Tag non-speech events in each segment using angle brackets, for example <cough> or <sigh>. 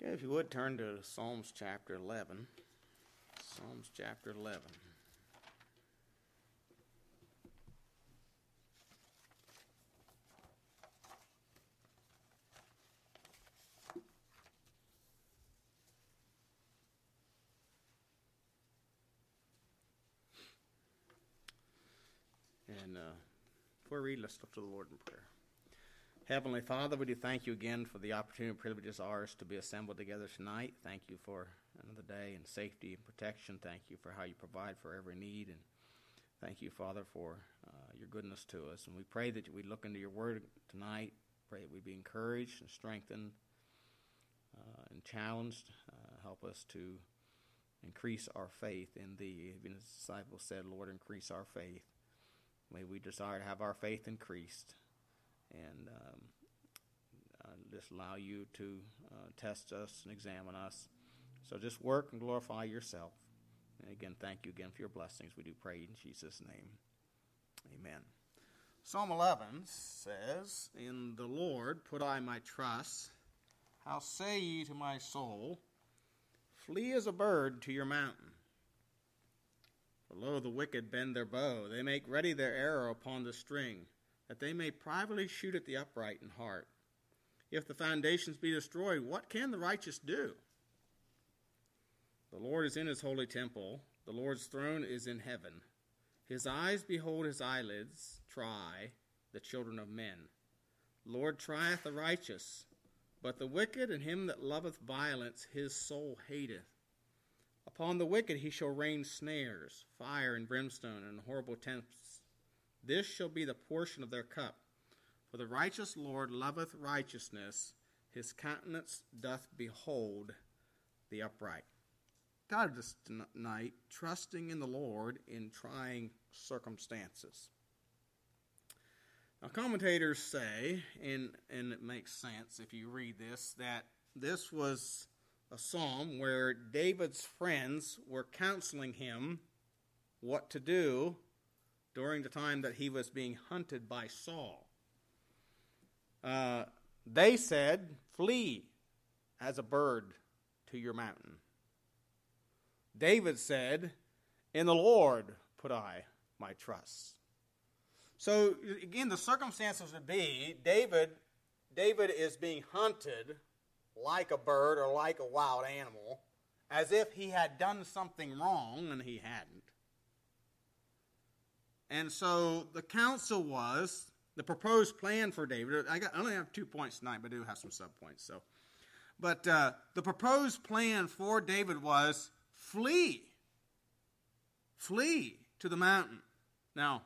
Okay, if you would turn to Psalms chapter 11. Psalms chapter 11. And uh, before we read, let's look to the Lord in prayer. Heavenly Father, we do thank you again for the opportunity and privilege is ours to be assembled together tonight. Thank you for another day and safety and protection. Thank you for how you provide for every need. And thank you, Father, for uh, your goodness to us. And we pray that we look into your word tonight. Pray that we be encouraged and strengthened uh, and challenged. Uh, help us to increase our faith in thee. Even as the disciples said, Lord, increase our faith. May we desire to have our faith increased and um, uh, just allow you to uh, test us and examine us. So just work and glorify yourself. And again, thank you again for your blessings. We do pray in Jesus' name. Amen. Psalm 11 says, In the Lord put I my trust. How say ye to my soul, Flee as a bird to your mountain? For lo, the wicked bend their bow, they make ready their arrow upon the string that they may privately shoot at the upright in heart. If the foundations be destroyed, what can the righteous do? The Lord is in his holy temple, the Lord's throne is in heaven. His eyes behold his eyelids, try the children of men. Lord trieth the righteous, but the wicked and him that loveth violence his soul hateth. Upon the wicked he shall rain snares, fire and brimstone, and horrible tempests this shall be the portion of their cup. For the righteous Lord loveth righteousness, his countenance doth behold the upright. God this tonight, trusting in the Lord in trying circumstances. Now, commentators say, and, and it makes sense if you read this, that this was a psalm where David's friends were counseling him what to do during the time that he was being hunted by Saul. Uh, they said, Flee as a bird to your mountain. David said, In the Lord put I my trust. So again, the circumstances would be David, David is being hunted like a bird or like a wild animal, as if he had done something wrong, and he hadn't. And so the counsel was the proposed plan for David. I, got, I only have two points tonight, but I do have some subpoints. So, but uh, the proposed plan for David was flee, flee to the mountain. Now,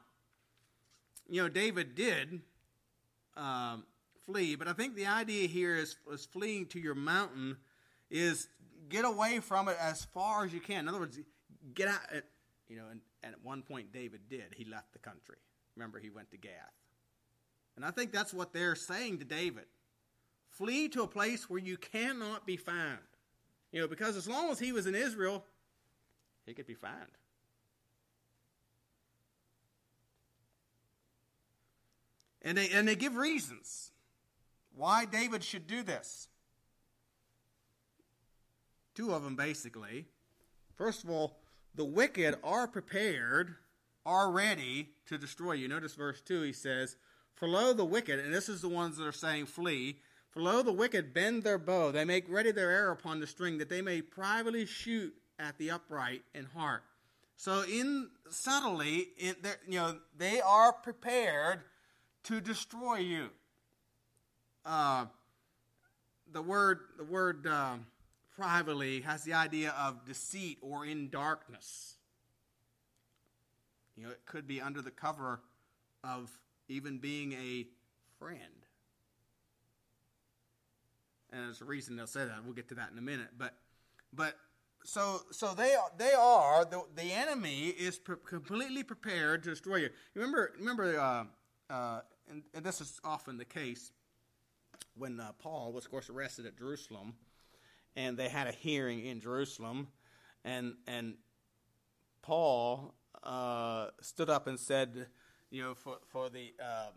you know, David did um, flee, but I think the idea here is, is fleeing to your mountain is get away from it as far as you can. In other words, get out. You know, and, and at one point David did. He left the country. Remember, he went to Gath. And I think that's what they're saying to David. Flee to a place where you cannot be found. You know, because as long as he was in Israel, he could be found. And they, and they give reasons why David should do this. Two of them, basically. First of all, the wicked are prepared, are ready to destroy you. Notice verse 2, he says, For lo, the wicked, and this is the ones that are saying, Flee. For lo, the wicked bend their bow. They make ready their arrow upon the string, that they may privately shoot at the upright in heart. So, in subtly, in you know, they are prepared to destroy you. Uh, the word, the word. Uh, privately has the idea of deceit or in darkness. You know, it could be under the cover of even being a friend. And there's a reason they'll say that. We'll get to that in a minute. But, but so so they they are the the enemy is pre- completely prepared to destroy you. Remember remember, uh, uh, and, and, this is often the case when uh, Paul was of course arrested at Jerusalem and they had a hearing in Jerusalem, and and Paul uh, stood up and said, you know, for for the uh,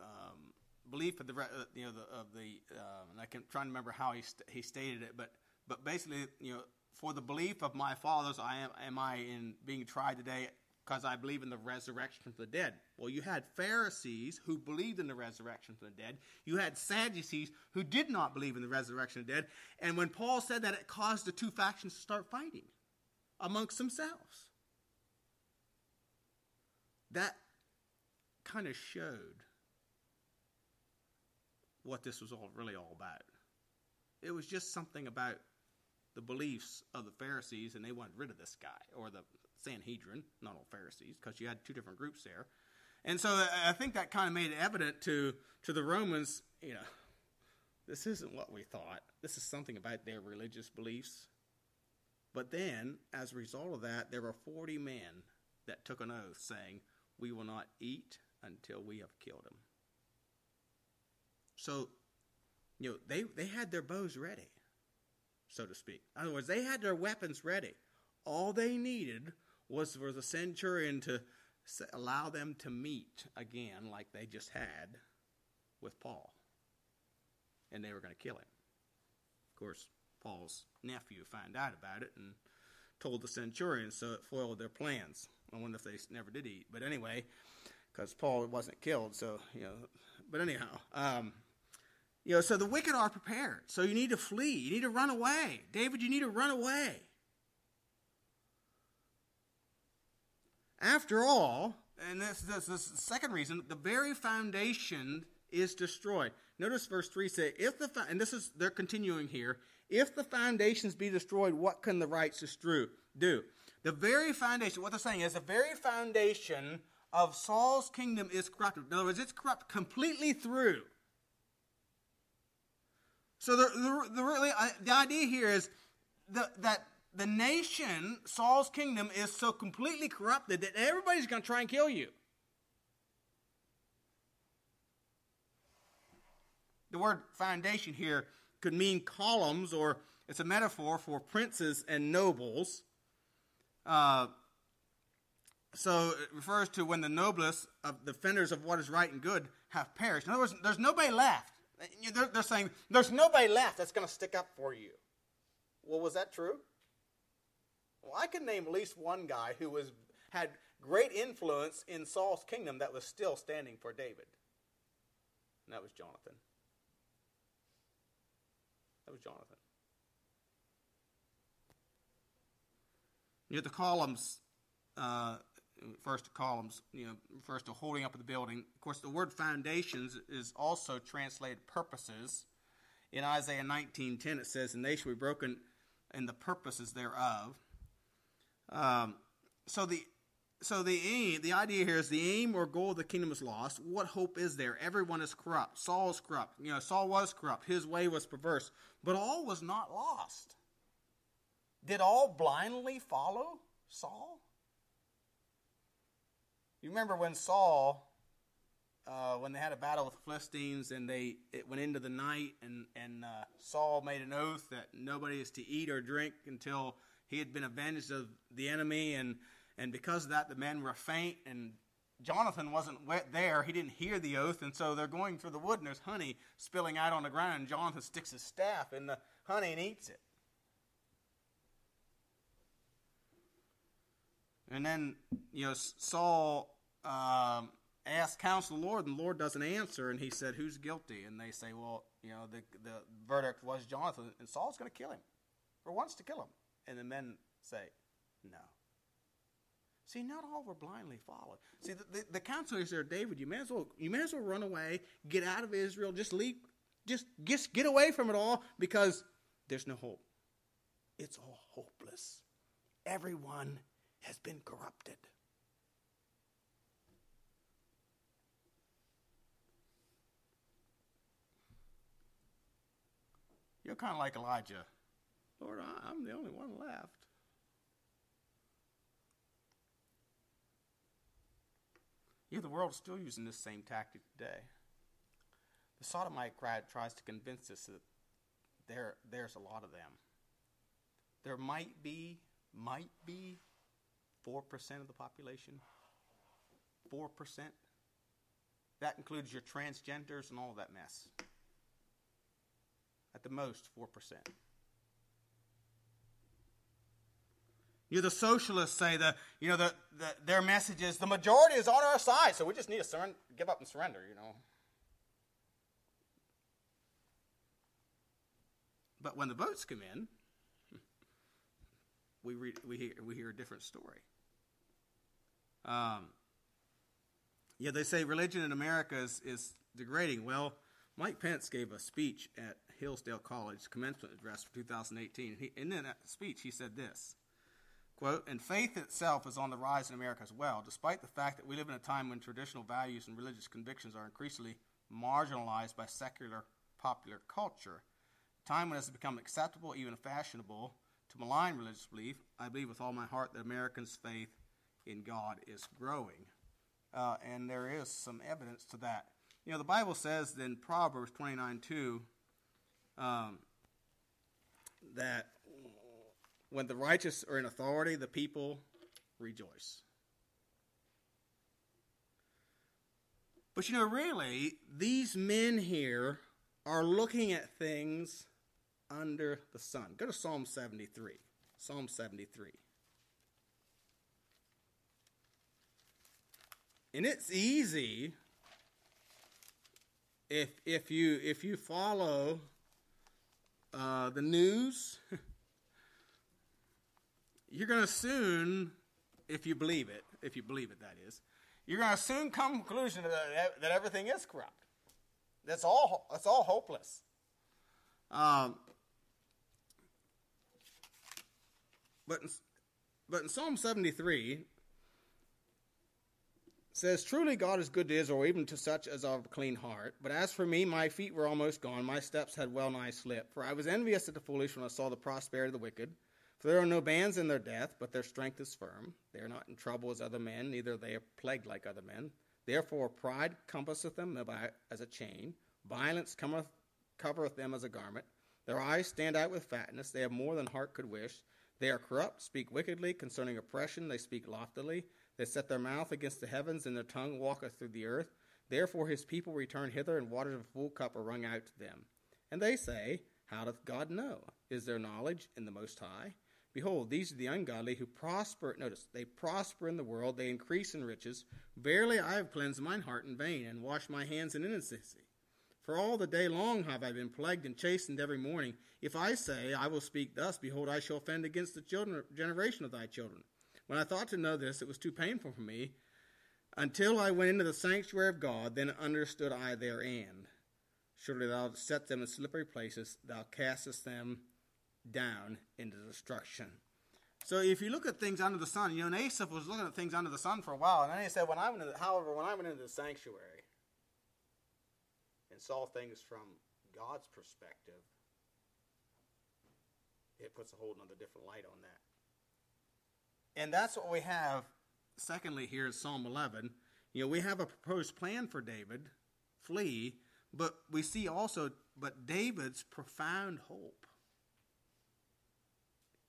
um, belief of the uh, you know the, of the uh, and I can try to remember how he st- he stated it, but but basically you know for the belief of my fathers I am am I in being tried today because I believe in the resurrection of the dead. Well, you had Pharisees who believed in the resurrection of the dead. You had Sadducees who did not believe in the resurrection of the dead. And when Paul said that, it caused the two factions to start fighting amongst themselves. That kind of showed what this was all really all about. It was just something about the beliefs of the Pharisees, and they wanted rid of this guy, or the Sanhedrin, not all Pharisees, because you had two different groups there. And so uh, I think that kind of made it evident to, to the Romans, you know, this isn't what we thought. This is something about their religious beliefs. But then, as a result of that, there were 40 men that took an oath saying, We will not eat until we have killed him. So, you know, they, they had their bows ready, so to speak. In other words, they had their weapons ready. All they needed was for the centurion to allow them to meet again, like they just had with Paul. And they were going to kill him. Of course, Paul's nephew found out about it and told the centurion, so it foiled their plans. I wonder if they never did eat. But anyway, because Paul wasn't killed. So you know, but anyhow, um, you know, so the wicked are prepared. So you need to flee. You need to run away, David. You need to run away. After all, and this, this the second reason, the very foundation is destroyed. Notice verse 3 say, if the, and this is, they're continuing here, if the foundations be destroyed, what can the righteous do? The very foundation, what they're saying is the very foundation of Saul's kingdom is corrupted. In other words, it's corrupt completely through. So the, the, the, really, uh, the idea here is the, that the nation, Saul's kingdom, is so completely corrupted that everybody's going to try and kill you. The word foundation here could mean columns, or it's a metaphor for princes and nobles. Uh, so it refers to when the noblest of defenders of what is right and good have perished. In other words, there's nobody left. They're, they're saying there's nobody left that's going to stick up for you. Well, was that true? Well, I can name at least one guy who was had great influence in Saul's kingdom that was still standing for David. And that was Jonathan. That was Jonathan. You know, the columns uh, first columns, you know, refers to holding up the building. Of course, the word foundations is also translated purposes. In Isaiah 19:10, it says, "The nation will be broken in the purposes thereof." Um, so the so the aim, the idea here is the aim or goal of the kingdom is lost. What hope is there? Everyone is corrupt. Saul is corrupt. You know, Saul was corrupt. His way was perverse. But all was not lost. Did all blindly follow Saul? You remember when Saul, uh, when they had a battle with the Philistines and they it went into the night and and uh, Saul made an oath that nobody is to eat or drink until he had been avenged of the enemy and and because of that the men were faint and Jonathan wasn't wet there. He didn't hear the oath, and so they're going through the wood, and there's honey spilling out on the ground. And Jonathan sticks his staff in the honey and eats it. And then, you know, Saul um, asked counsel the Lord, and the Lord doesn't answer. And he said, Who's guilty? And they say, Well, you know, the, the verdict was Jonathan, and Saul's going to kill him, or wants to kill him. And the men say, No. See, not all were blindly followed. See, the, the, the counsel is there, David. You may as well you may as well run away, get out of Israel, just leave, just just get away from it all because there's no hope. It's all hopeless. Everyone has been corrupted. You're kind of like Elijah. Lord, I'm the only one left. Yeah, the world is still using this same tactic today. The sodomite crowd tries to convince us that there, there's a lot of them. There might be, might be 4% of the population. 4%. That includes your transgenders and all that mess. At the most, 4%. You know, the socialists say that, you know, the, the, their message is the majority is on our side, so we just need to give up and surrender, you know. But when the votes come in, <laughs> we, read, we, hear, we hear a different story. Um, yeah, they say religion in America is, is degrading. Well, Mike Pence gave a speech at Hillsdale College commencement address for 2018. He, and in that speech, he said this quote, And faith itself is on the rise in America as well, despite the fact that we live in a time when traditional values and religious convictions are increasingly marginalized by secular popular culture. A Time when it has become acceptable, even fashionable, to malign religious belief. I believe with all my heart that Americans' faith in God is growing. Uh, and there is some evidence to that. You know, the Bible says in Proverbs 29 2 um, that when the righteous are in authority, the people rejoice. But you know, really, these men here are looking at things under the sun. Go to Psalm 73. Psalm 73. And it's easy if if you if you follow uh, the news, <laughs> you're going to soon, if you believe it, if you believe it, that is, you're going to soon come to the conclusion that, that everything is corrupt. That's all. That's all hopeless. Um, but in, but in Psalm 73, says, Truly God is good to Israel, even to such as are of a clean heart. But as for me, my feet were almost gone, my steps had well nigh slipped. For I was envious at the foolish when I saw the prosperity of the wicked. For there are no bands in their death, but their strength is firm. They are not in trouble as other men, neither they are plagued like other men. Therefore pride compasseth them as a chain, violence cometh, covereth them as a garment. Their eyes stand out with fatness, they have more than heart could wish. They are corrupt, speak wickedly, concerning oppression they speak loftily. They set their mouth against the heavens, and their tongue walketh through the earth. Therefore his people return hither, and waters of a full cup are wrung out to them. And they say, How doth God know? Is there knowledge in the Most High? Behold, these are the ungodly who prosper. Notice, they prosper in the world, they increase in riches. Verily I have cleansed mine heart in vain, and washed my hands in innocency. For all the day long have I been plagued and chastened every morning. If I say, I will speak thus, behold, I shall offend against the children, generation of thy children. When I thought to know this, it was too painful for me. Until I went into the sanctuary of God, then understood I their end. Surely thou set them in slippery places, thou castest them down into destruction. So if you look at things under the sun, you know, and Asaph was looking at things under the sun for a while, and then he said, when I went into, however, when I went into the sanctuary and saw things from God's perspective, it puts a whole another different light on that. And that's what we have, secondly, here in Psalm 11. You know, we have a proposed plan for David, flee, but we see also, but David's profound hope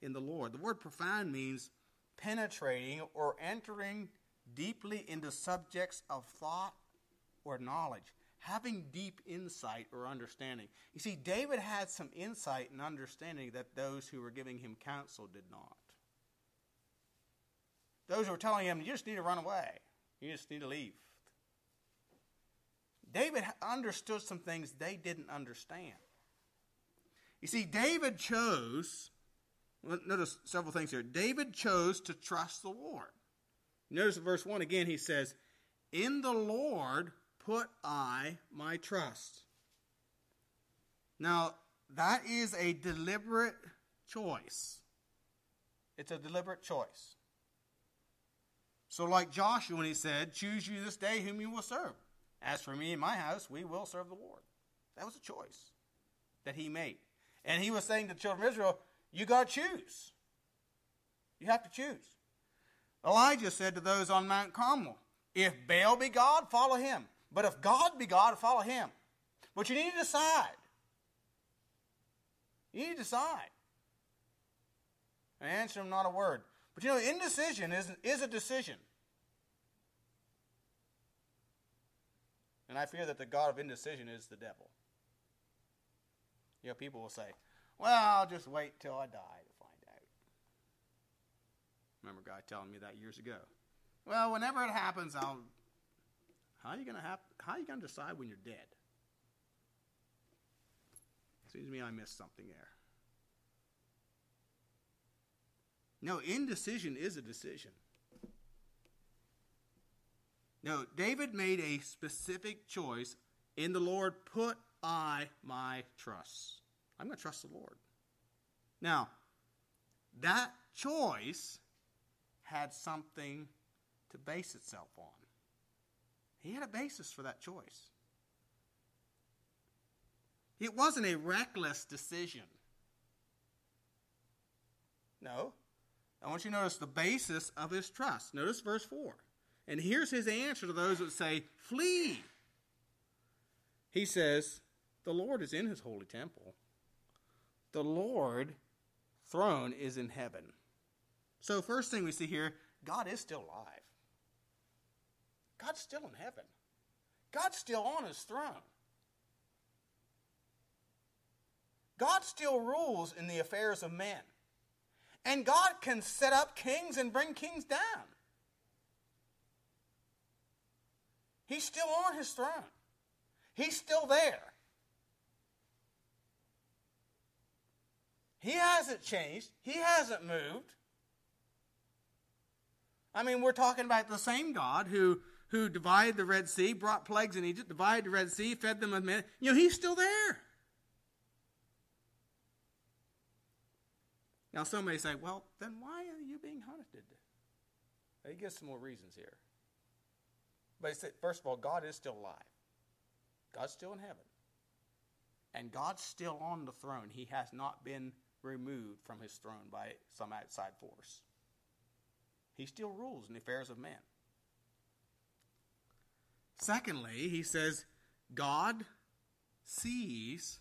in the Lord. The word profound means penetrating or entering deeply into subjects of thought or knowledge, having deep insight or understanding. You see, David had some insight and understanding that those who were giving him counsel did not. Those who were telling him, you just need to run away, you just need to leave. David understood some things they didn't understand. You see, David chose, notice several things here. David chose to trust the Lord. Notice verse 1 again, he says, In the Lord put I my trust. Now, that is a deliberate choice. It's a deliberate choice. So, like Joshua, when he said, Choose you this day whom you will serve. As for me and my house, we will serve the Lord. That was a choice that he made. And he was saying to the children of Israel, You got to choose. You have to choose. Elijah said to those on Mount Carmel, If Baal be God, follow him. But if God be God, follow him. But you need to decide. You need to decide. I answer him not a word. But you know, indecision is, is a decision. And I fear that the God of indecision is the devil. You know, people will say, well, I'll just wait till I die to find out. Remember a guy telling me that years ago. Well, whenever it happens, I'll. How are you gonna have? How are you gonna decide when you're dead? Seems to me I missed something there. No, indecision is a decision. No, David made a specific choice. In the Lord put I my trust. I'm going to trust the Lord. Now, that choice had something to base itself on. He had a basis for that choice. It wasn't a reckless decision. No. I want you to notice the basis of his trust. Notice verse 4. And here's his answer to those that say, Flee. He says, The Lord is in his holy temple. The Lord throne is in heaven. So, first thing we see here, God is still alive. God's still in heaven. God's still on his throne. God still rules in the affairs of men. And God can set up kings and bring kings down. He's still on his throne. He's still there. He hasn't changed. He hasn't moved. I mean, we're talking about the same God who, who divided the Red Sea, brought plagues in Egypt, divided the Red Sea, fed them with men. You know, he's still there. Now, some may say, well, then why are you being hunted? He gives some more reasons here. But he said, first of all, God is still alive. God's still in heaven. And God's still on the throne. He has not been removed from his throne by some outside force. He still rules in the affairs of men. Secondly, he says, God sees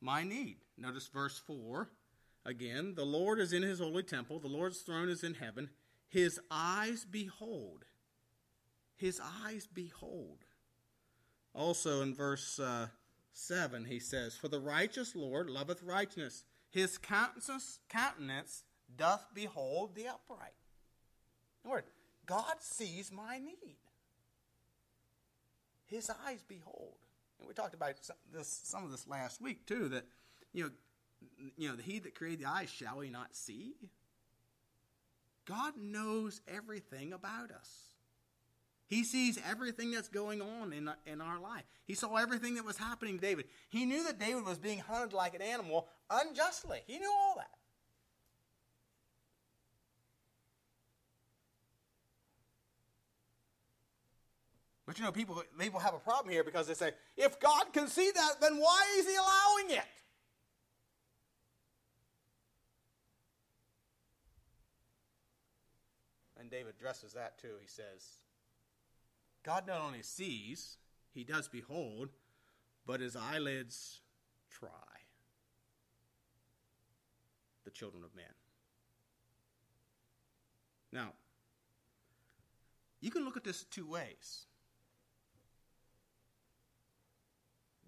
my need. Notice verse 4 again. The Lord is in his holy temple, the Lord's throne is in heaven. His eyes behold. His eyes behold. Also in verse uh, 7, he says, For the righteous Lord loveth righteousness his countenance, countenance doth behold the upright. In word, God sees my need. His eyes behold. And we talked about some, this, some of this last week too. That you know, you know, he that created the eyes shall he not see? God knows everything about us. He sees everything that's going on in, in our life. He saw everything that was happening to David. He knew that David was being hunted like an animal unjustly. He knew all that. But you know, people, people have a problem here because they say, if God can see that, then why is he allowing it? And David addresses that too. He says, God not only sees, he does behold, but his eyelids try the children of man. Now, you can look at this two ways.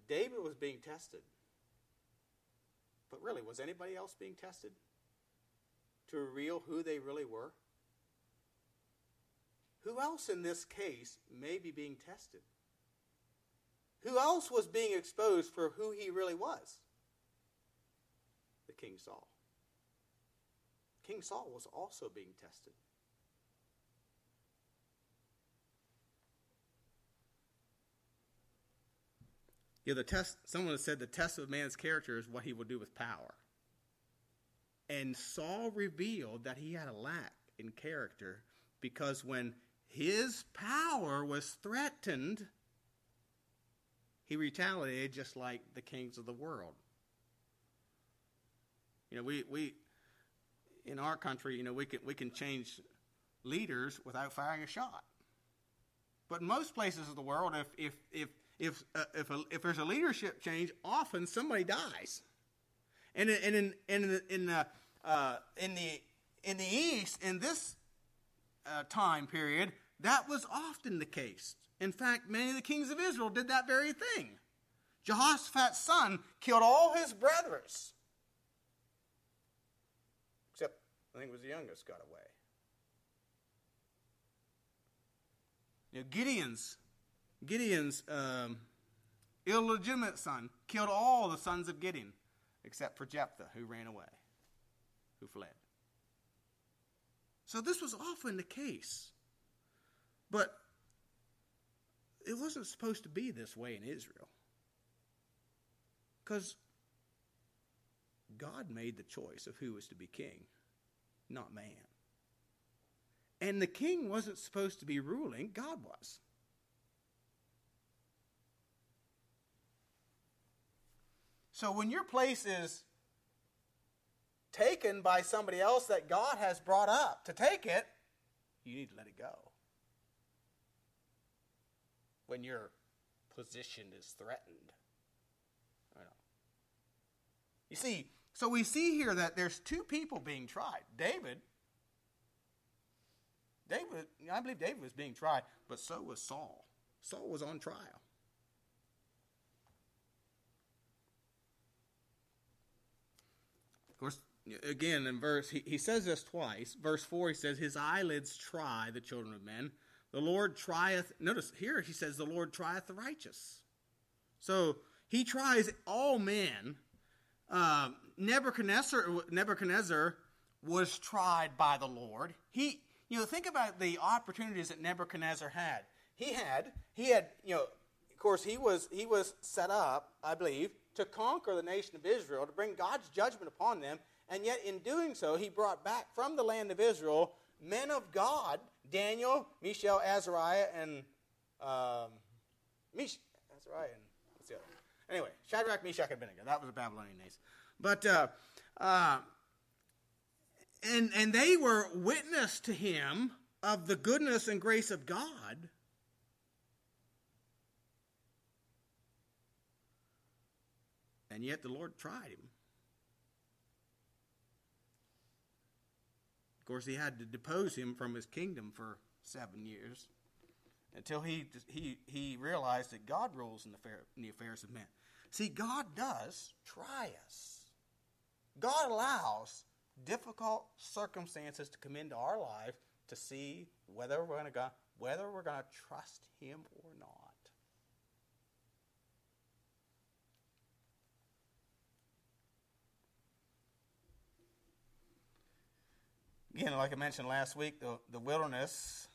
David was being tested. But really, was anybody else being tested to reveal who they really were? Who else in this case may be being tested? Who else was being exposed for who he really was? The King Saul. King Saul was also being tested. Yeah, the test. Someone has said the test of man's character is what he will do with power. And Saul revealed that he had a lack in character because when his power was threatened, he retaliated just like the kings of the world. You know, we, we in our country, you know, we can we can change leaders without firing a shot. But in most places of the world, if if if if uh, if, a, if there's a leadership change, often somebody dies. And in, in in the, in the uh, in the in the East, in this uh, time period, that was often the case. In fact, many of the kings of Israel did that very thing. Jehoshaphat's son killed all his brothers. Except, I think it was the youngest got away. You know, Gideon's, Gideon's um, illegitimate son killed all the sons of Gideon, except for Jephthah, who ran away, who fled. So this was often the case. But it wasn't supposed to be this way in Israel. Because God made the choice of who was to be king, not man. And the king wasn't supposed to be ruling, God was. So when your place is taken by somebody else that God has brought up to take it, you need to let it go. When your position is threatened. You see, so we see here that there's two people being tried. David, David, I believe David was being tried, but so was Saul. Saul was on trial. Of course, again in verse he, he says this twice. Verse four, he says, His eyelids try the children of men. The Lord trieth, notice here he says, The Lord trieth the righteous. So he tries all men uh, Nebuchadnezzar, Nebuchadnezzar was tried by the Lord. He, you know, think about the opportunities that Nebuchadnezzar had. He had, he had, you know, of course, he was he was set up, I believe, to conquer the nation of Israel, to bring God's judgment upon them, and yet in doing so, he brought back from the land of Israel men of God, Daniel, Mishael, Azariah, and um, Mish, Azariah, and What's the other? Anyway, Shadrach, Meshach, and Abednego. That was a Babylonian name. But, uh, uh, and, and they were witness to him of the goodness and grace of God. And yet the Lord tried him. Of course, he had to depose him from his kingdom for seven years until he, he, he realized that God rules in the, fair, in the affairs of men. See, God does try us. God allows difficult circumstances to come into our life to see whether we're going to whether we're going to trust Him or not. Again, like I mentioned last week, the, the wilderness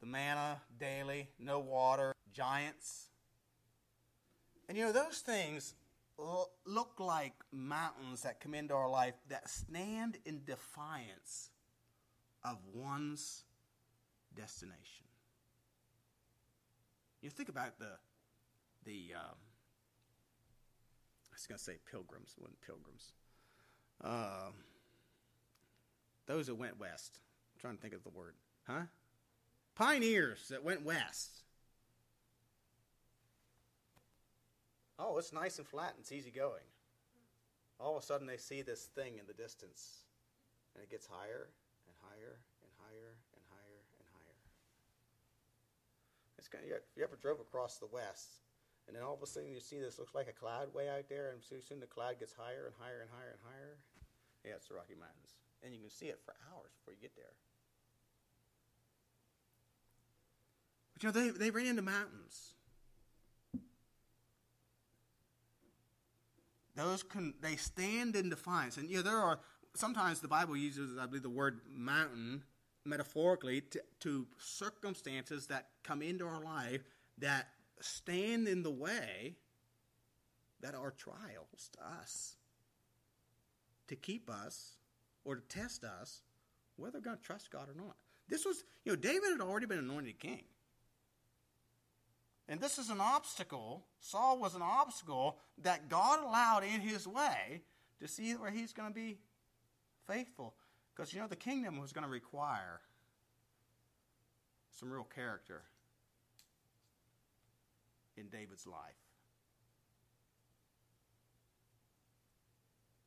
the manna daily, no water, giants. And you know, those things look like mountains that come into our life that stand in defiance of one's destination. You think about the the um, I was going to say pilgrims, wasn't pilgrims. Um, those that went west. I'm trying to think of the word, huh? Pioneers that went west. Oh, it's nice and flat and it's easy going. All of a sudden, they see this thing in the distance, and it gets higher and higher and higher and higher and higher. It's kind of, if you ever drove across the west, and then all of a sudden you see this looks like a cloud way out there, and soon the cloud gets higher and higher and higher and higher. Yeah, it's the Rocky Mountains, and you can see it for hours before you get there. But you know, they, they ran into mountains. Those can, they stand in defiance. And you know, there are sometimes the Bible uses, I believe, the word mountain metaphorically to, to circumstances that come into our life that stand in the way that are trials to us to keep us or to test us whether we're going to trust God or not. This was, you know, David had already been anointed king. And this is an obstacle. Saul was an obstacle that God allowed in his way to see where he's going to be faithful. Because, you know, the kingdom was going to require some real character in David's life.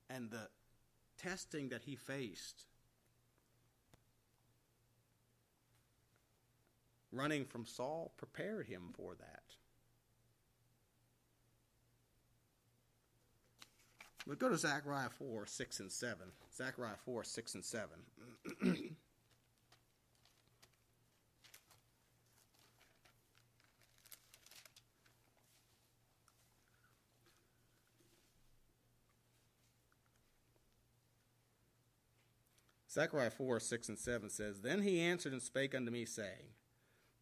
And the testing that he faced running from Saul prepared him for that. But go to Zechariah 4, 6 and 7. Zechariah 4, 6 and 7. <clears throat> Zechariah 4, 6 and 7 says, Then he answered and spake unto me, saying,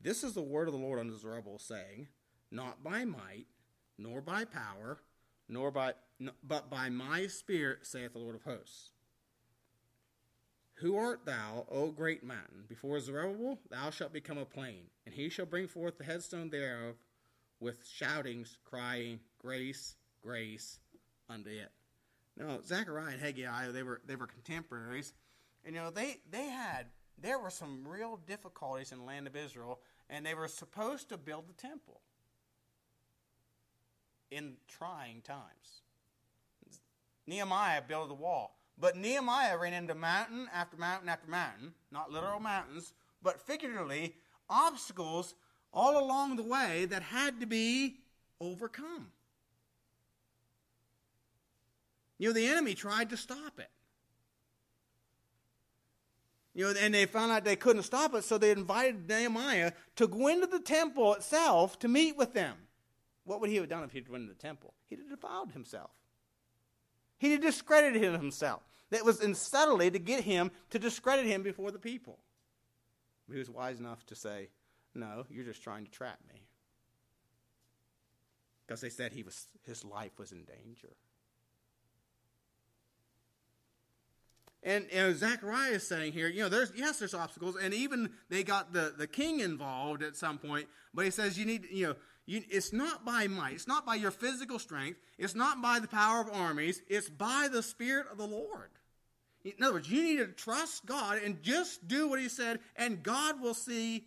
This is the word of the Lord unto Zerubbabel, saying, Not by might, nor by power, nor by, but by my spirit, saith the Lord of hosts. Who art thou, O great mountain? Before Zerubbabel thou shalt become a plain, and he shall bring forth the headstone thereof with shoutings, crying, Grace, grace unto it. Now, Zechariah and Haggai, they were, they were contemporaries, and you know, they, they had, there were some real difficulties in the land of Israel, and they were supposed to build the temple in trying times. Nehemiah built the wall. But Nehemiah ran into mountain after mountain after mountain, not literal mountains, but figuratively, obstacles all along the way that had to be overcome. You know, the enemy tried to stop it. You know, and they found out they couldn't stop it, so they invited Nehemiah to go into the temple itself to meet with them. What would he have done if he'd went into the temple? He'd have defiled himself. He'd have discredited himself. That was in subtly to get him to discredit him before the people. He was wise enough to say, No, you're just trying to trap me. Because they said he was, his life was in danger. And, and Zechariah is saying here, you know, there's yes, there's obstacles, and even they got the, the king involved at some point. But he says you need, you know, you, it's not by might, it's not by your physical strength, it's not by the power of armies, it's by the Spirit of the Lord. In other words, you need to trust God and just do what He said, and God will see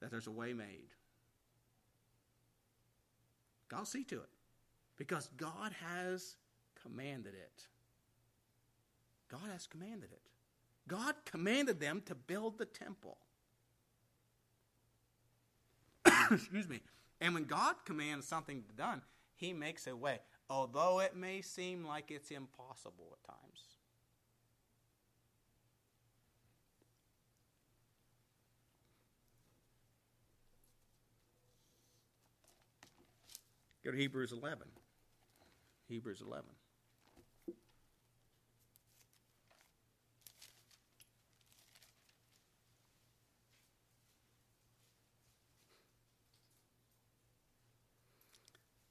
that there's a way made. God will see to it because God has commanded it. God has commanded it. God commanded them to build the temple. <coughs> Excuse me. And when God commands something done, He makes a way, although it may seem like it's impossible at times. Go to Hebrews 11. Hebrews 11.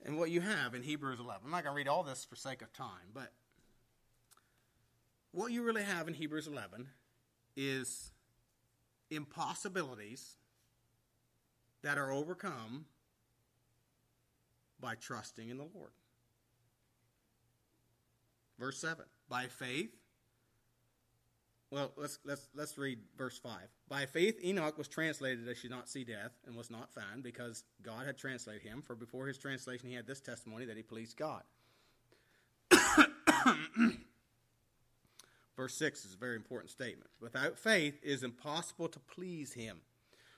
And what you have in Hebrews 11, I'm not going to read all this for sake of time, but what you really have in Hebrews 11 is impossibilities that are overcome by trusting in the Lord. Verse 7 By faith, well, let's, let's, let's read verse 5. By faith, Enoch was translated that he should not see death and was not found because God had translated him. For before his translation, he had this testimony that he pleased God. <coughs> verse 6 is a very important statement. Without faith, it is impossible to please him.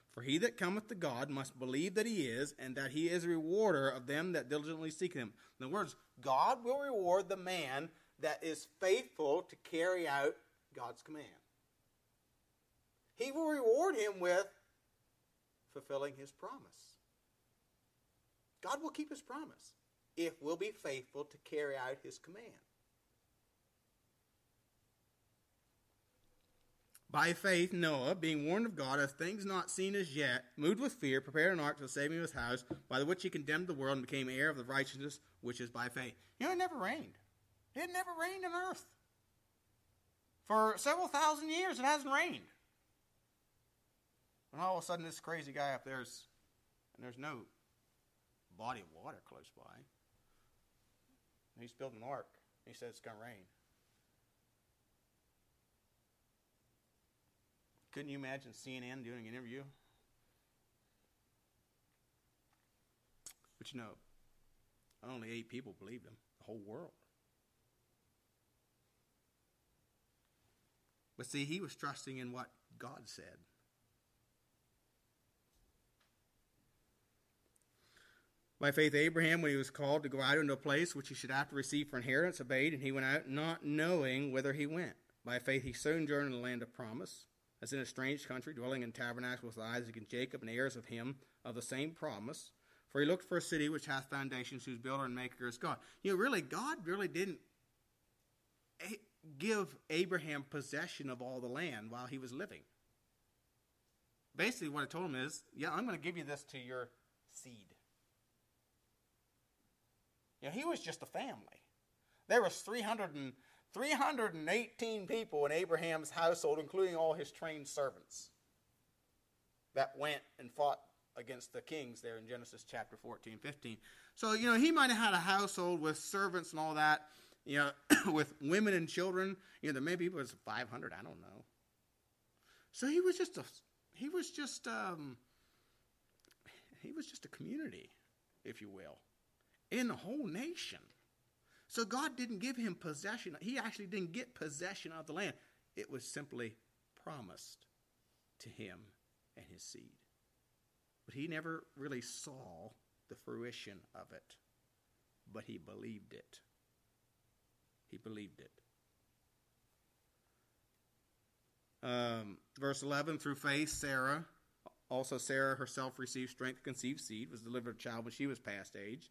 For he that cometh to God must believe that he is, and that he is a rewarder of them that diligently seek him. In other words, God will reward the man that is faithful to carry out God's command. He will reward him with fulfilling his promise. God will keep his promise if we'll be faithful to carry out his command. By faith, Noah, being warned of God of things not seen as yet, moved with fear, prepared an ark for the saving of his house, by the which he condemned the world and became heir of the righteousness which is by faith. You know, it never rained. It never rained on earth. For several thousand years, it hasn't rained. And all of a sudden, this crazy guy up there's, and there's no body of water close by. He's building an ark. He says it's going to rain. Couldn't you imagine CNN doing an interview? But you know, only eight people believed him, the whole world. But see, he was trusting in what God said. By faith, Abraham, when he was called to go out into a place which he should have to receive for inheritance, obeyed, and he went out not knowing whither he went. By faith, he sojourned in the land of promise, as in a strange country, dwelling in tabernacles with Isaac and Jacob, and heirs of him of the same promise. For he looked for a city which hath foundations, whose builder and maker is God. You know, really, God really didn't eh, give Abraham possession of all the land while he was living. Basically, what I told him is, yeah, I'm going to give you this to your seed. You know, he was just a family. There was 300 and, 318 people in Abraham's household, including all his trained servants, that went and fought against the kings there in Genesis chapter 14, 15. So, you know, he might have had a household with servants and all that, you know, <coughs> with women and children. You know, there maybe was 500, I don't know. So he was just a, he was just, um, he was just a community, if you will, in the whole nation. So God didn't give him possession. He actually didn't get possession of the land. It was simply promised to him and his seed. But he never really saw the fruition of it. But he believed it. He believed it. Um, verse 11 through faith, Sarah, also Sarah herself received strength to conceive seed, was delivered a child when she was past age,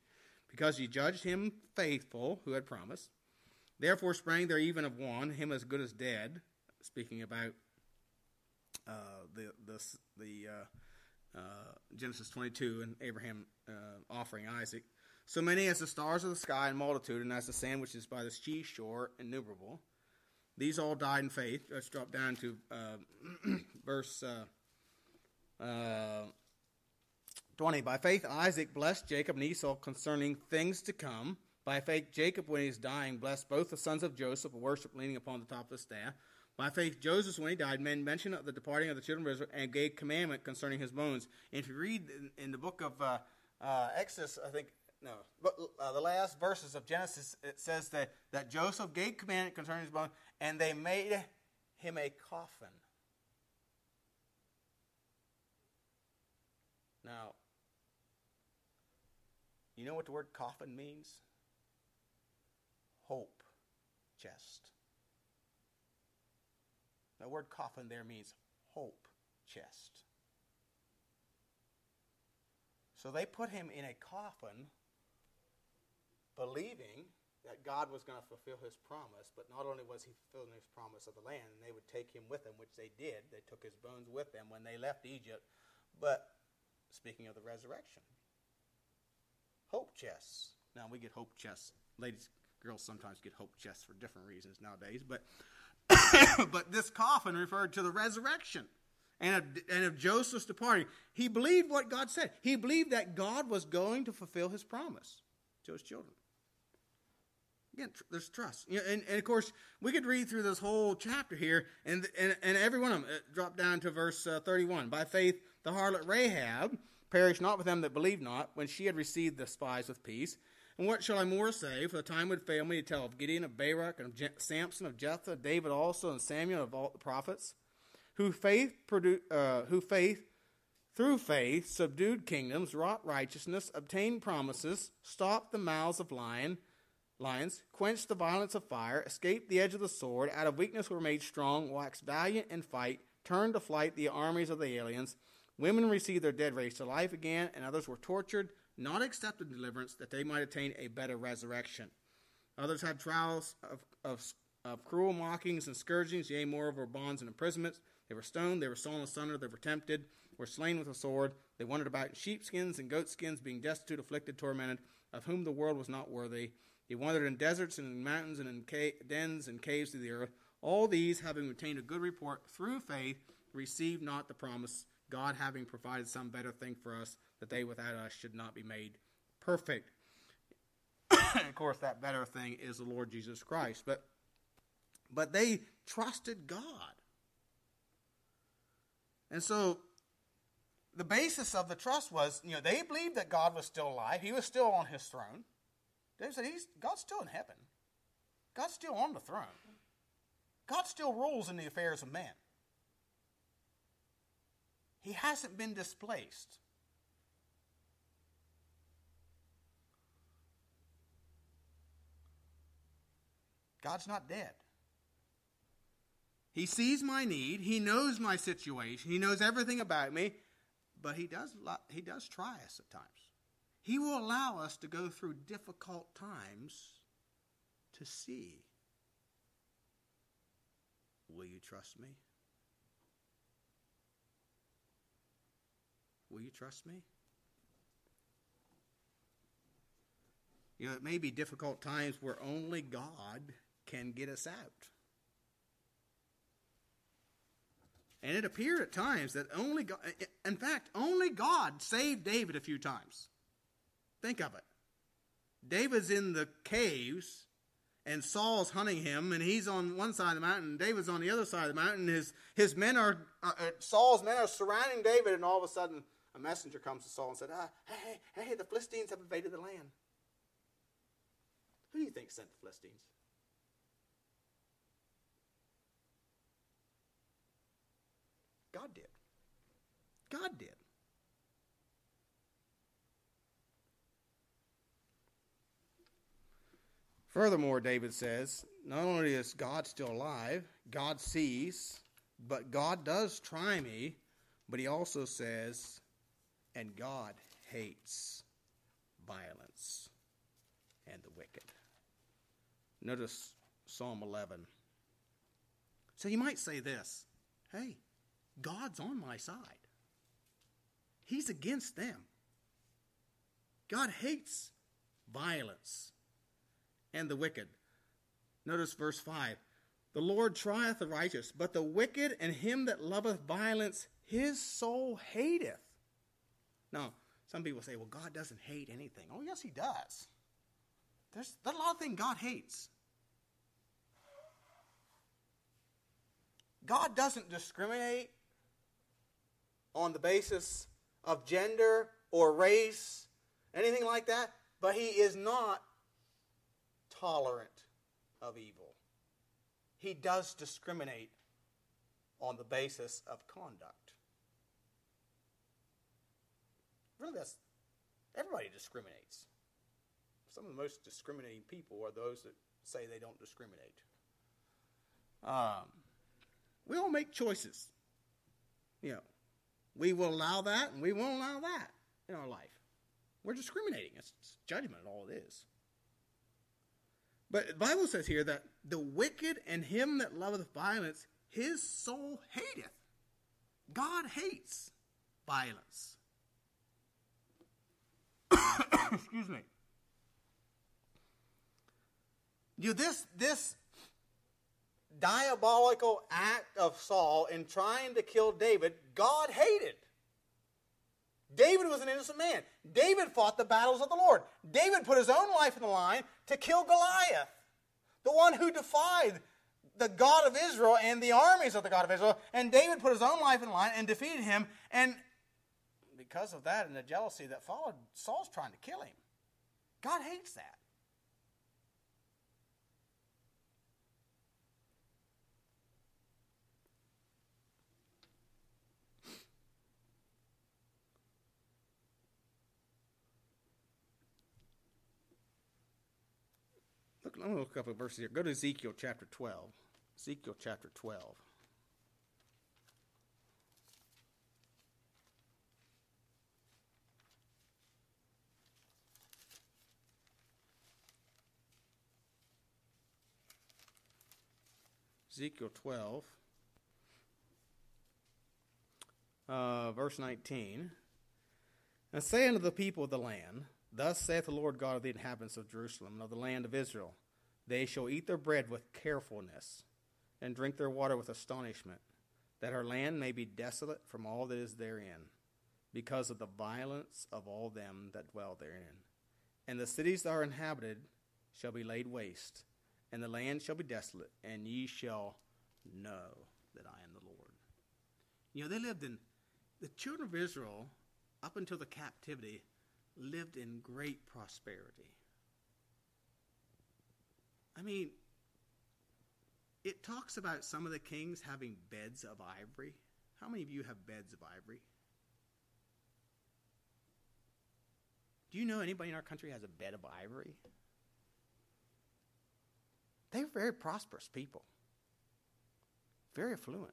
because she judged him faithful who had promised. Therefore sprang there even of one, him as good as dead, speaking about uh, the, the, the uh, uh, Genesis 22 and Abraham uh, offering Isaac. So many as the stars of the sky in multitude, and as the sand which is by the sea shore innumerable. These all died in faith. Let's drop down to uh, <clears throat> verse uh, uh, 20. By faith, Isaac blessed Jacob and Esau concerning things to come. By faith, Jacob, when he was dying, blessed both the sons of Joseph, worship leaning upon the top of the staff. By faith, Joseph, when he died, made mention of the departing of the children of Israel and gave commandment concerning his bones. And if you read in, in the book of uh, uh, Exodus, I think, no, but, uh, the last verses of Genesis, it says that, that Joseph gave commandment concerning his bones, and they made him a coffin. Now, you know what the word coffin means? Hope chest. The word coffin there means hope chest. So they put him in a coffin, believing that God was going to fulfill his promise, but not only was he fulfilling his promise of the land, and they would take him with them, which they did. They took his bones with them when they left Egypt. But speaking of the resurrection, hope chests. Now we get hope chests. Ladies, girls sometimes get hope chests for different reasons nowadays, but <coughs> but this coffin referred to the resurrection and of, and of Joseph's departing. He believed what God said. He believed that God was going to fulfill his promise to his children. Again, tr- there's trust. You know, and, and, of course, we could read through this whole chapter here, and, and, and every one of them, uh, drop down to verse uh, 31. By faith, the harlot Rahab perished not with them that believed not, when she had received the spies with peace. And what shall I more say? For the time would fail me to tell of Gideon, of Barak, and of Je- Samson, of Jephthah, David also, and Samuel, of all the prophets, who faith, produ- uh, who faith, through faith, subdued kingdoms, wrought righteousness, obtained promises, stopped the mouths of lion, lions, quenched the violence of fire, escaped the edge of the sword, out of weakness were made strong, waxed valiant in fight, turned to flight the armies of the aliens. Women received their dead raised to life again, and others were tortured not accepted deliverance, that they might attain a better resurrection. Others had trials of, of, of cruel mockings and scourgings, yea, moreover, bonds and imprisonments. They were stoned, they were sawn asunder, they were tempted, were slain with a sword. They wandered about in sheepskins and goatskins, being destitute, afflicted, tormented, of whom the world was not worthy. They wandered in deserts and in mountains and in ca- dens and caves of the earth. All these, having obtained a good report through faith, received not the promise, God having provided some better thing for us, that they without us should not be made perfect. <coughs> of course, that better thing is the Lord Jesus Christ. But but they trusted God. And so the basis of the trust was, you know, they believed that God was still alive. He was still on his throne. David said, he's, God's still in heaven. God's still on the throne. God still rules in the affairs of man. He hasn't been displaced. God's not dead. He sees my need. He knows my situation. He knows everything about me, but he does, he does try us at times. He will allow us to go through difficult times to see will you trust me? Will you trust me? You know, it may be difficult times where only God can get us out. And it appeared at times that only God, in fact, only God saved David a few times. Think of it. David's in the caves, and Saul's hunting him, and he's on one side of the mountain, David's on the other side of the mountain. His, his men are, uh, uh, Saul's men are surrounding David, and all of a sudden, a messenger comes to Saul and said, ah, hey, hey, hey, the Philistines have invaded the land. Who do you think sent the Philistines? God did. God did. Furthermore, David says, not only is God still alive, God sees, but God does try me, but he also says, and God hates violence and the wicked. Notice Psalm 11. So you might say this hey, God's on my side. He's against them. God hates violence and the wicked. Notice verse 5 The Lord trieth the righteous, but the wicked and him that loveth violence, his soul hateth. Now, some people say, well, God doesn't hate anything. Oh, yes, he does. There's, there's a lot of things God hates. God doesn't discriminate on the basis of gender or race, anything like that, but he is not tolerant of evil. He does discriminate on the basis of conduct. Really, that's everybody discriminates. Some of the most discriminating people are those that say they don't discriminate. Um, we all make choices. You know, we will allow that and we won't allow that in our life. We're discriminating. It's, it's judgment, all it is. But the Bible says here that the wicked and him that loveth violence, his soul hateth. God hates violence. <coughs> Excuse me. You this this diabolical act of Saul in trying to kill David, God hated. David was an innocent man. David fought the battles of the Lord. David put his own life in the line to kill Goliath, the one who defied the God of Israel and the armies of the God of Israel. And David put his own life in line and defeated him. And because of that and the jealousy that followed, Saul's trying to kill him. God hates that. I'm going to look up a verse here. Go to Ezekiel chapter 12. Ezekiel chapter 12. Ezekiel 12, uh, verse 19. And say unto the people of the land, Thus saith the Lord God of the inhabitants of Jerusalem and of the land of Israel They shall eat their bread with carefulness, and drink their water with astonishment, that her land may be desolate from all that is therein, because of the violence of all them that dwell therein. And the cities that are inhabited shall be laid waste, and the land shall be desolate, and ye shall know that I am the Lord. You know, they lived in, the children of Israel, up until the captivity, lived in great prosperity. I mean, it talks about some of the kings having beds of ivory. How many of you have beds of ivory? Do you know anybody in our country has a bed of ivory? They were very prosperous people, very affluent,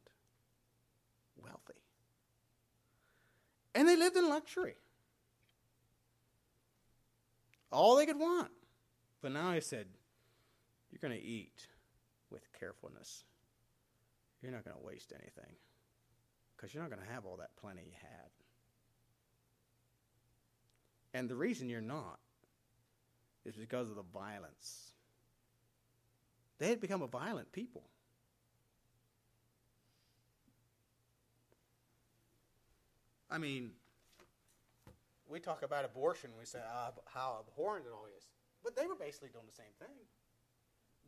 wealthy. And they lived in luxury. All they could want. But now I said, You're going to eat with carefulness. You're not going to waste anything because you're not going to have all that plenty you had. And the reason you're not is because of the violence. They had become a violent people. I mean, we talk about abortion, we say how abhorrent it all is. But they were basically doing the same thing.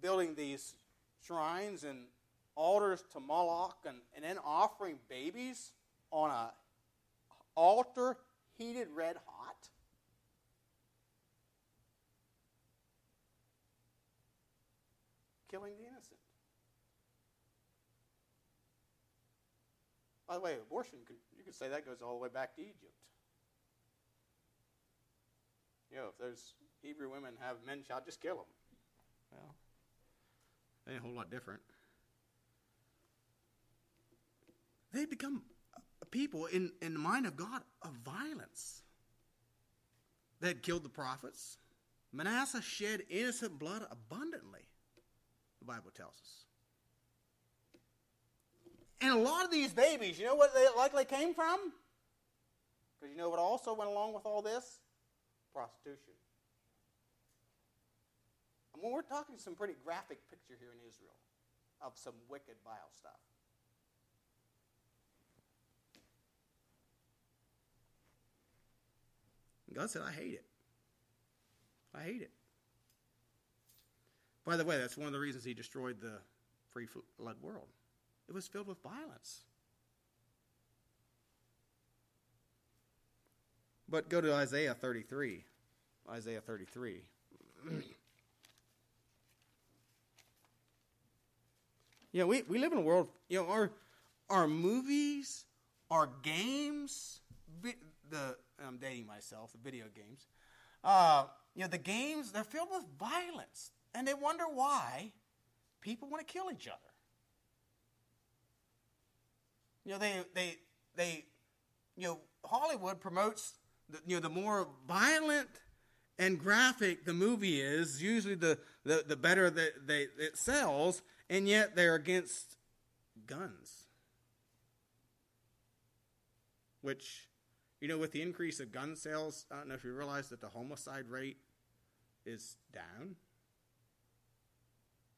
Building these shrines and altars to Moloch and, and then offering babies on a altar heated red hot. Killing the innocent. By the way, abortion, you could say that goes all the way back to Egypt. You know, if there's Hebrew women have men child, just kill them. Well, ain't a whole lot different. They become people in, in the mind of God of violence. They had killed the prophets. Manasseh shed innocent blood abundantly, the Bible tells us. And a lot of these babies, you know what they likely came from? Because you know what also went along with all this? Prostitution. We're talking some pretty graphic picture here in Israel of some wicked, vile stuff. God said, I hate it. I hate it. By the way, that's one of the reasons he destroyed the free flood world. It was filled with violence. But go to Isaiah 33. Isaiah 33. <clears throat> you know, we, we live in a world, you know, our, our movies, our games, the I'm dating myself, the video games. Uh, you know, the games, they're filled with violence. And they wonder why people want to kill each other. You know, they, they, they, you know, Hollywood promotes, the, you know, the more violent and graphic the movie is, usually the, the, the better that they, it sells, and yet they're against guns. Which you know, with the increase of gun sales, I don't know if you realize that the homicide rate is down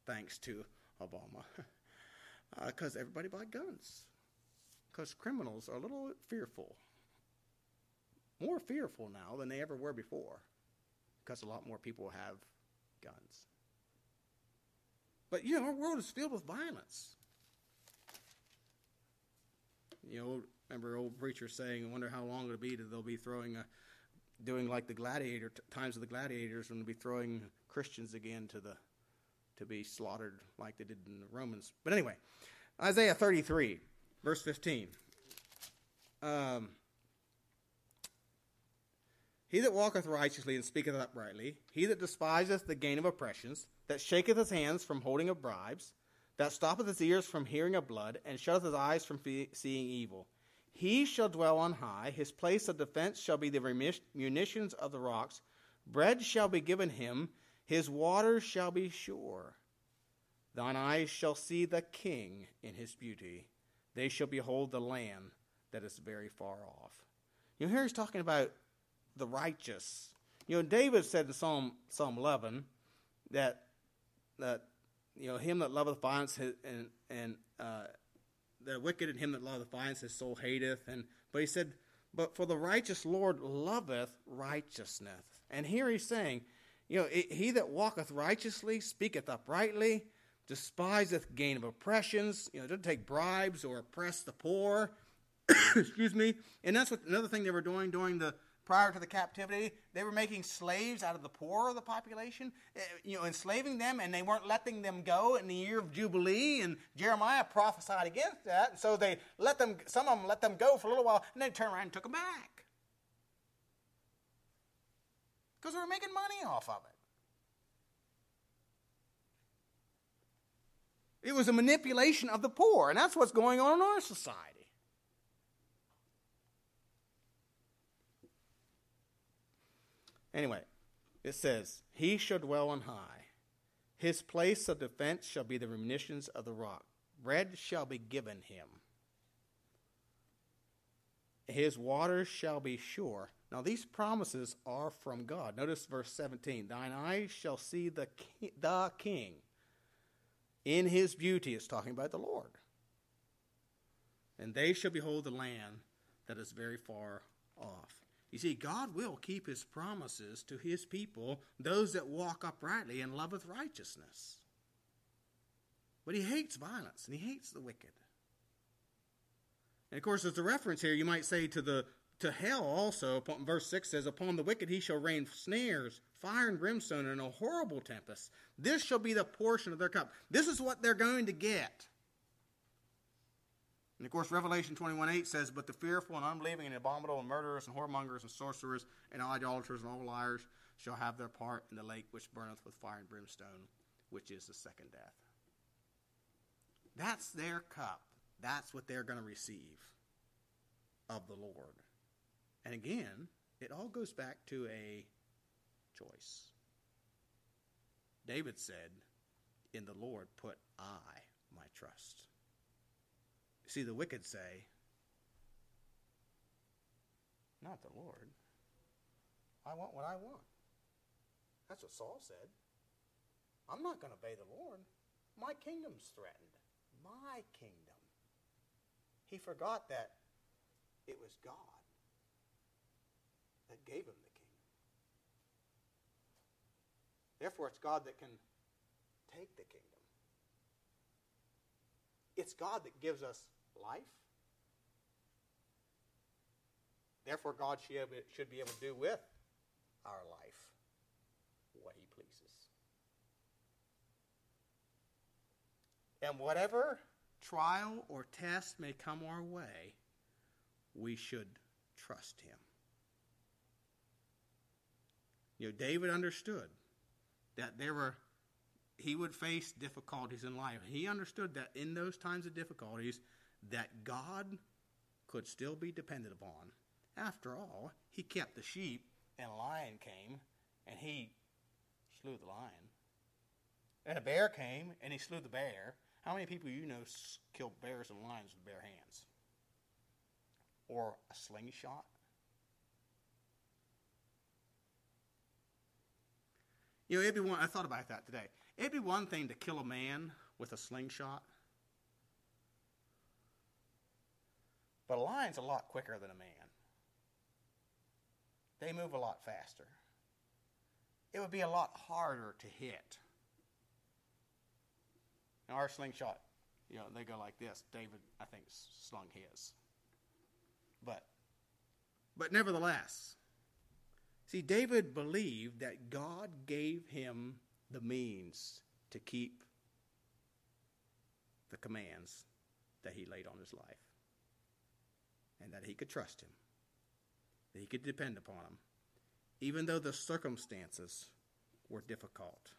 thanks to Obama. Because <laughs> uh, everybody bought guns. Because criminals are a little fearful. More fearful now than they ever were before. Because a lot more people have guns. But, you know, our world is filled with violence. You know, remember old preachers saying, I wonder how long it'll be that they'll be throwing a, doing like the gladiator times of the gladiators when they'll be throwing Christians again to the to be slaughtered like they did in the Romans. But anyway, Isaiah 33, verse 15. Um, he that walketh righteously and speaketh uprightly, he that despiseth the gain of oppressions, that shaketh his hands from holding of bribes, that stoppeth his ears from hearing of blood, and shutteth his eyes from seeing evil. He shall dwell on high. His place of defense shall be the munitions of the rocks. Bread shall be given him. His waters shall be sure. Thine eyes shall see the king in his beauty. They shall behold the land that is very far off. You know, here he's talking about the righteous. You know, David said in Psalm Psalm 11 that that you know him that loveth violence and and uh, the wicked and him that loveth violence his soul hateth. And but he said, but for the righteous Lord loveth righteousness. And here he's saying, you know, he that walketh righteously speaketh uprightly, despiseth gain of oppressions, you know, doesn't take bribes or oppress the poor. <coughs> Excuse me. And that's what another thing they were doing during the prior to the captivity. They were making slaves out of the poor of the population, eh, you know, enslaving them, and they weren't letting them go in the year of Jubilee. And Jeremiah prophesied against that. And so they let them, some of them let them go for a little while, and then turned around and took them back. Because they were making money off of it. It was a manipulation of the poor, and that's what's going on in our society. Anyway, it says, He shall dwell on high. His place of defense shall be the munitions of the rock. Bread shall be given him. His waters shall be sure. Now, these promises are from God. Notice verse 17 Thine eyes shall see the, ki- the king. In his beauty, it's talking about the Lord. And they shall behold the land that is very far off. You see, God will keep his promises to his people, those that walk uprightly and loveth righteousness. But he hates violence and he hates the wicked. And of course, as a reference here, you might say to the to hell also. Verse six says, "Upon the wicked he shall rain snares, fire and brimstone, and a horrible tempest. This shall be the portion of their cup. This is what they're going to get." And of course, Revelation 21 8 says, But the fearful and unbelieving and abominable and murderers and whoremongers and sorcerers and idolaters and all liars shall have their part in the lake which burneth with fire and brimstone, which is the second death. That's their cup. That's what they're going to receive of the Lord. And again, it all goes back to a choice. David said, In the Lord put I my trust. See, the wicked say, Not the Lord. I want what I want. That's what Saul said. I'm not going to obey the Lord. My kingdom's threatened. My kingdom. He forgot that it was God that gave him the kingdom. Therefore, it's God that can take the kingdom. It's God that gives us life. Therefore, God should be able to do with our life what he pleases. And whatever trial or test may come our way, we should trust him. You know, David understood that there were he would face difficulties in life. He understood that in those times of difficulties, that God could still be depended upon. After all, he kept the sheep, and a lion came, and he slew the lion. And a bear came, and he slew the bear. How many people you know kill bears and lions with bare hands? Or a slingshot? You know, it'd be one, I thought about that today. It'd be one thing to kill a man with a slingshot. But a lion's a lot quicker than a man. They move a lot faster. It would be a lot harder to hit. Now, our slingshot, you know, they go like this. David, I think, slung his. But, but nevertheless, see, David believed that God gave him the means to keep the commands that he laid on his life and that he could trust him, that he could depend upon him, even though the circumstances were difficult.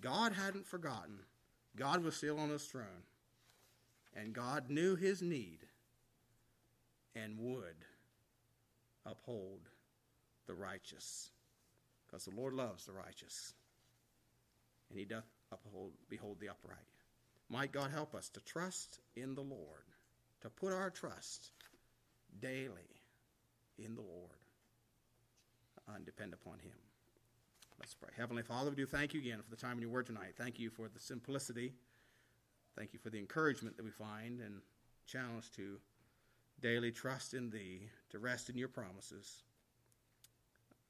God hadn't forgotten. God was still on his throne. And God knew his need and would uphold the righteous. Because the Lord loves the righteous. And he doth uphold, behold the upright. Might God help us to trust in the Lord, to put our trust daily in the Lord and depend upon Him. Let's pray. Heavenly Father, we do thank you again for the time in your word tonight. Thank you for the simplicity. Thank you for the encouragement that we find and challenge to daily trust in Thee, to rest in your promises,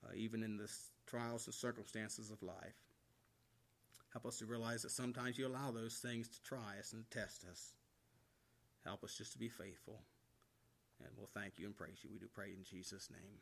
uh, even in the trials and circumstances of life. Help us to realize that sometimes you allow those things to try us and test us. Help us just to be faithful. And we'll thank you and praise you. We do pray in Jesus' name.